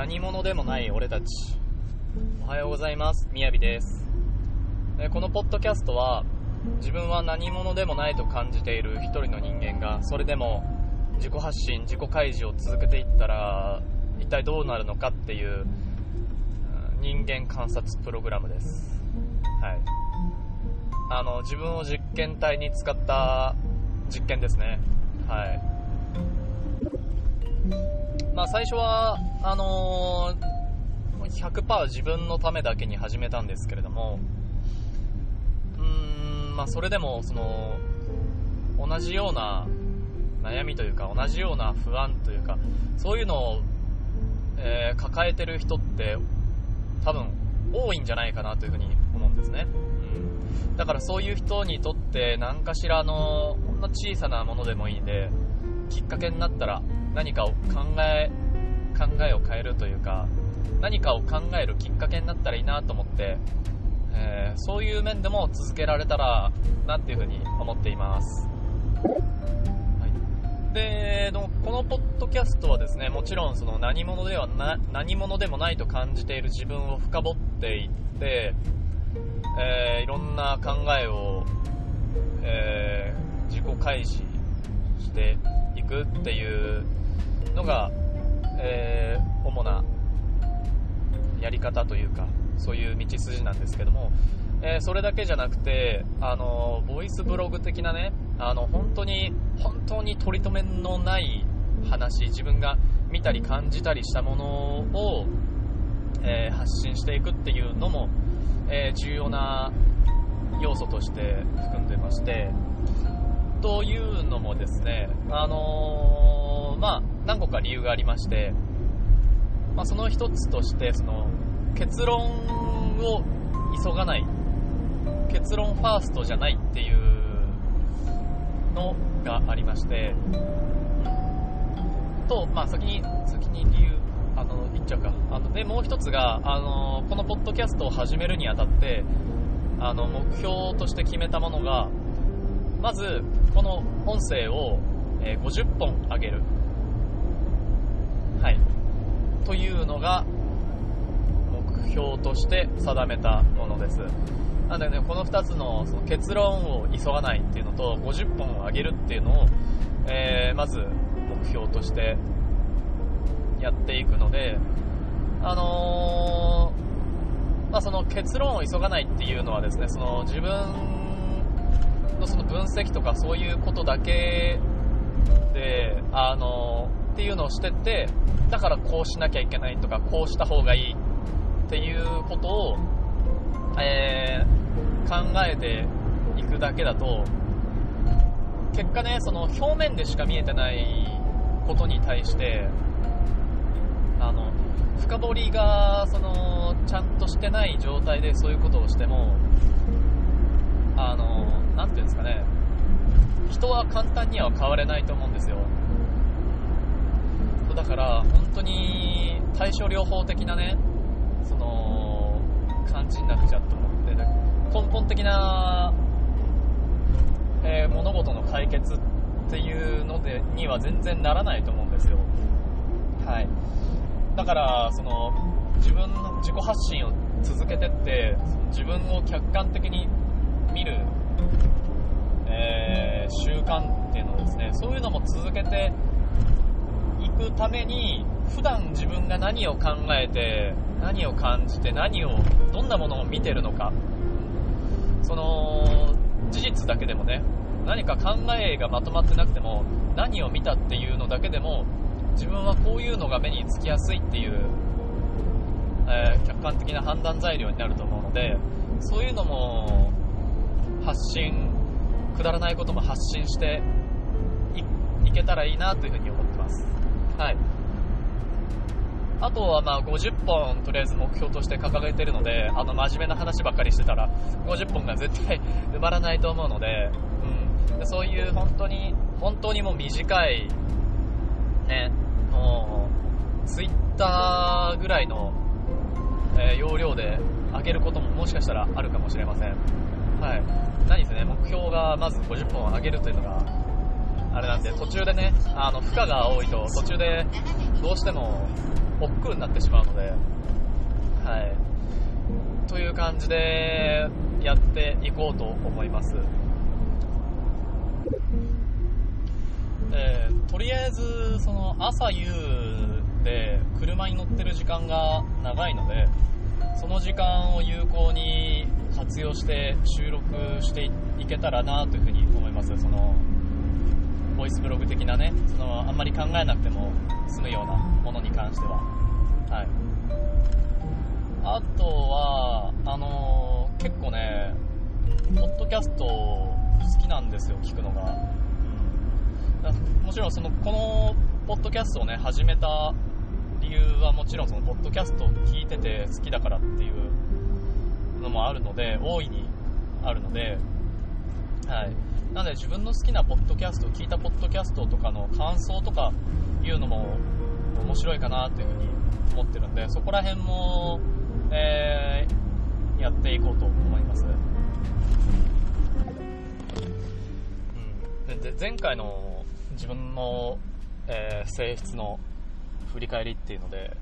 何者でもない俺たち。おはようございます。みやびです。えーこのポッドキャストは自分は何者でもないと感じている一人の人間がそれでも自己発信自己開示を続けていったら一体どうなるのかっていううん人間観察プログラムです。はい。あの自分を実験体に使った実験ですね。はいまあ最初はあのー100%自分のためだけに始めたんですけれどもうーんまあそれでもその同じような悩みというか同じような不安というかそういうのを、えー抱えてる人って多分多いんじゃないかなというふうに思うんですね、うん、だからそういう人にとって何かしらのほんの小さなものでもいいんできっかけになったら何かを考え考えを変えるというか何かを考えるきっかけになったらいいなと思って、えーそういう面でも続けられたらなっていうふうに思っています、はい、でのこのポッドキャストはですねもちろんその何者ではな何者でもないと感じている自分を深掘っていって、えーいろんな考えを、えー自己開示していくっていうのが、えー主なやり方というかそういう道筋なんですけども、えーそれだけじゃなくてあのボイスブログ的なねあの本当に本当に取り留めのない話自分が見たり感じたりしたものを、えー発信していくっていうのも、えー重要な要素として含んでましてというのもですね、あのまあ、何個か理由がありまして、まあ、その一つとしてその結論を急がない。結論ファーストじゃないっていうのがありましてと、まあ、先に先に理由あの言っちゃうか。あのでもう一つがあのこのポッドキャストを始めるにあたってあの目標として決めたものがまずこの音声を、え50本上げる。はい。というのが目標として定めたものです。なのでねこの2つのその結論を急がないっていうのと50本を上げるっていうのを、えーまず目標としてやっていくのであのーまあ、その結論を急がないっていうのはですねその自分のその分析とかそういうことだけで、あのっていうのをしててだからこうしなきゃいけないとかこうした方がいいっていうことを、えー考えていくだけだと結果ねその表面でしか見えてないことに対してあの深掘りがそのちゃんとしてない状態でそういうことをしてもあのなんていうんですかね人は簡単には変われないと思うんですよ。だから本当に対症療法的なねその感じになっちゃうと思って根本的な、えー物事の解決っていうのでには全然ならないと思うんですよ。はい。だからその自分の自己発信を続けてって自分を客観的に見る、えー習慣っていうのをですねそういうのも続けてくために普段自分が何を考えて何を感じて何をどんなものを見てるのか。その事実だけでもね何か考えがまとまってなくても何を見たっていうのだけでも自分はこういうのが目につきやすいっていう、えー客観的な判断材料になると思うのでそういうのも発信くだらないことも発信していけたらいいなというふうにはい。あとはまあ50本とりあえず目標として掲げてるのであの真面目な話ばっかりしてたら50本が絶対 埋まらないと思うので,、うん、でそういう本当に本当にもう短いねもうツイッターぐらいの、えー容量で上げることももしかしたらあるかもしれません。はい。何せね目標がまず50本上げるというのがあれなんで、途中でね、あの、負荷が多いと、途中でどうしても億劫になってしまうので、はい。という感じでやっていこうと思います。えー、とりあえず、その朝夕で車に乗ってる時間が長いので、その時間を有効に活用して収録していけたらなというふうに思います。そのボイスブログ的なね、そのあんまり考えなくても済むようなものに関しては。はい。あとは、あのー、結構ね、ポッドキャスト好きなんですよ、聞くのが。もちろんその、このポッドキャストをね、始めた理由はもちろんその、ポッドキャストを聞いてて好きだからっていうのもあるので、大いにあるので、はい。なので自分の好きなポッドキャスト、聞いたポッドキャストとかの感想とかいうのも面白いかなというふうに思ってるんで、そこら辺も、えー、やっていこうと思います。うん、で前回の自分の、えー、性質の振り返りっていうので、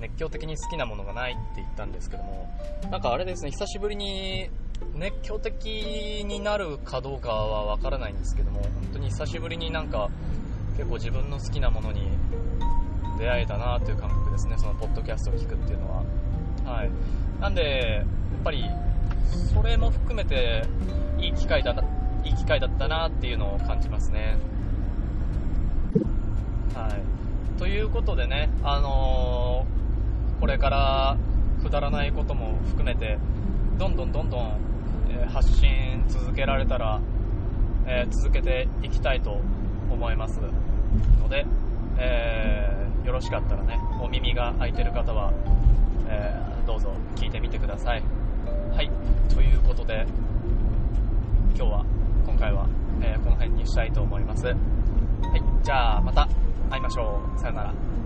熱狂的に好きなものがないって言ったんですけども、なんかあれですね、久しぶりに熱狂的になるかどうかはわからないんですけども、本当に久しぶりになんか結構自分の好きなものに出会えたなという感覚ですね、そのポッドキャストを聞くっていうのは。はい。なんで、やっぱり、それも含めて、いい機会だな、いい機会だったなっていうのを感じますね。はい。ということでね、あのー、これからくだらないことも含めて、どんどんどんどん、発信続けられたら、えー、続けていきたいと思いますので、えー、よろしかったらね、お耳が開いてる方は、え、どうぞ聞いてみてください。はい、ということで、今日は、今回は、え、この辺にしたいと思います。はい、じゃあまた会いましょう。さよなら。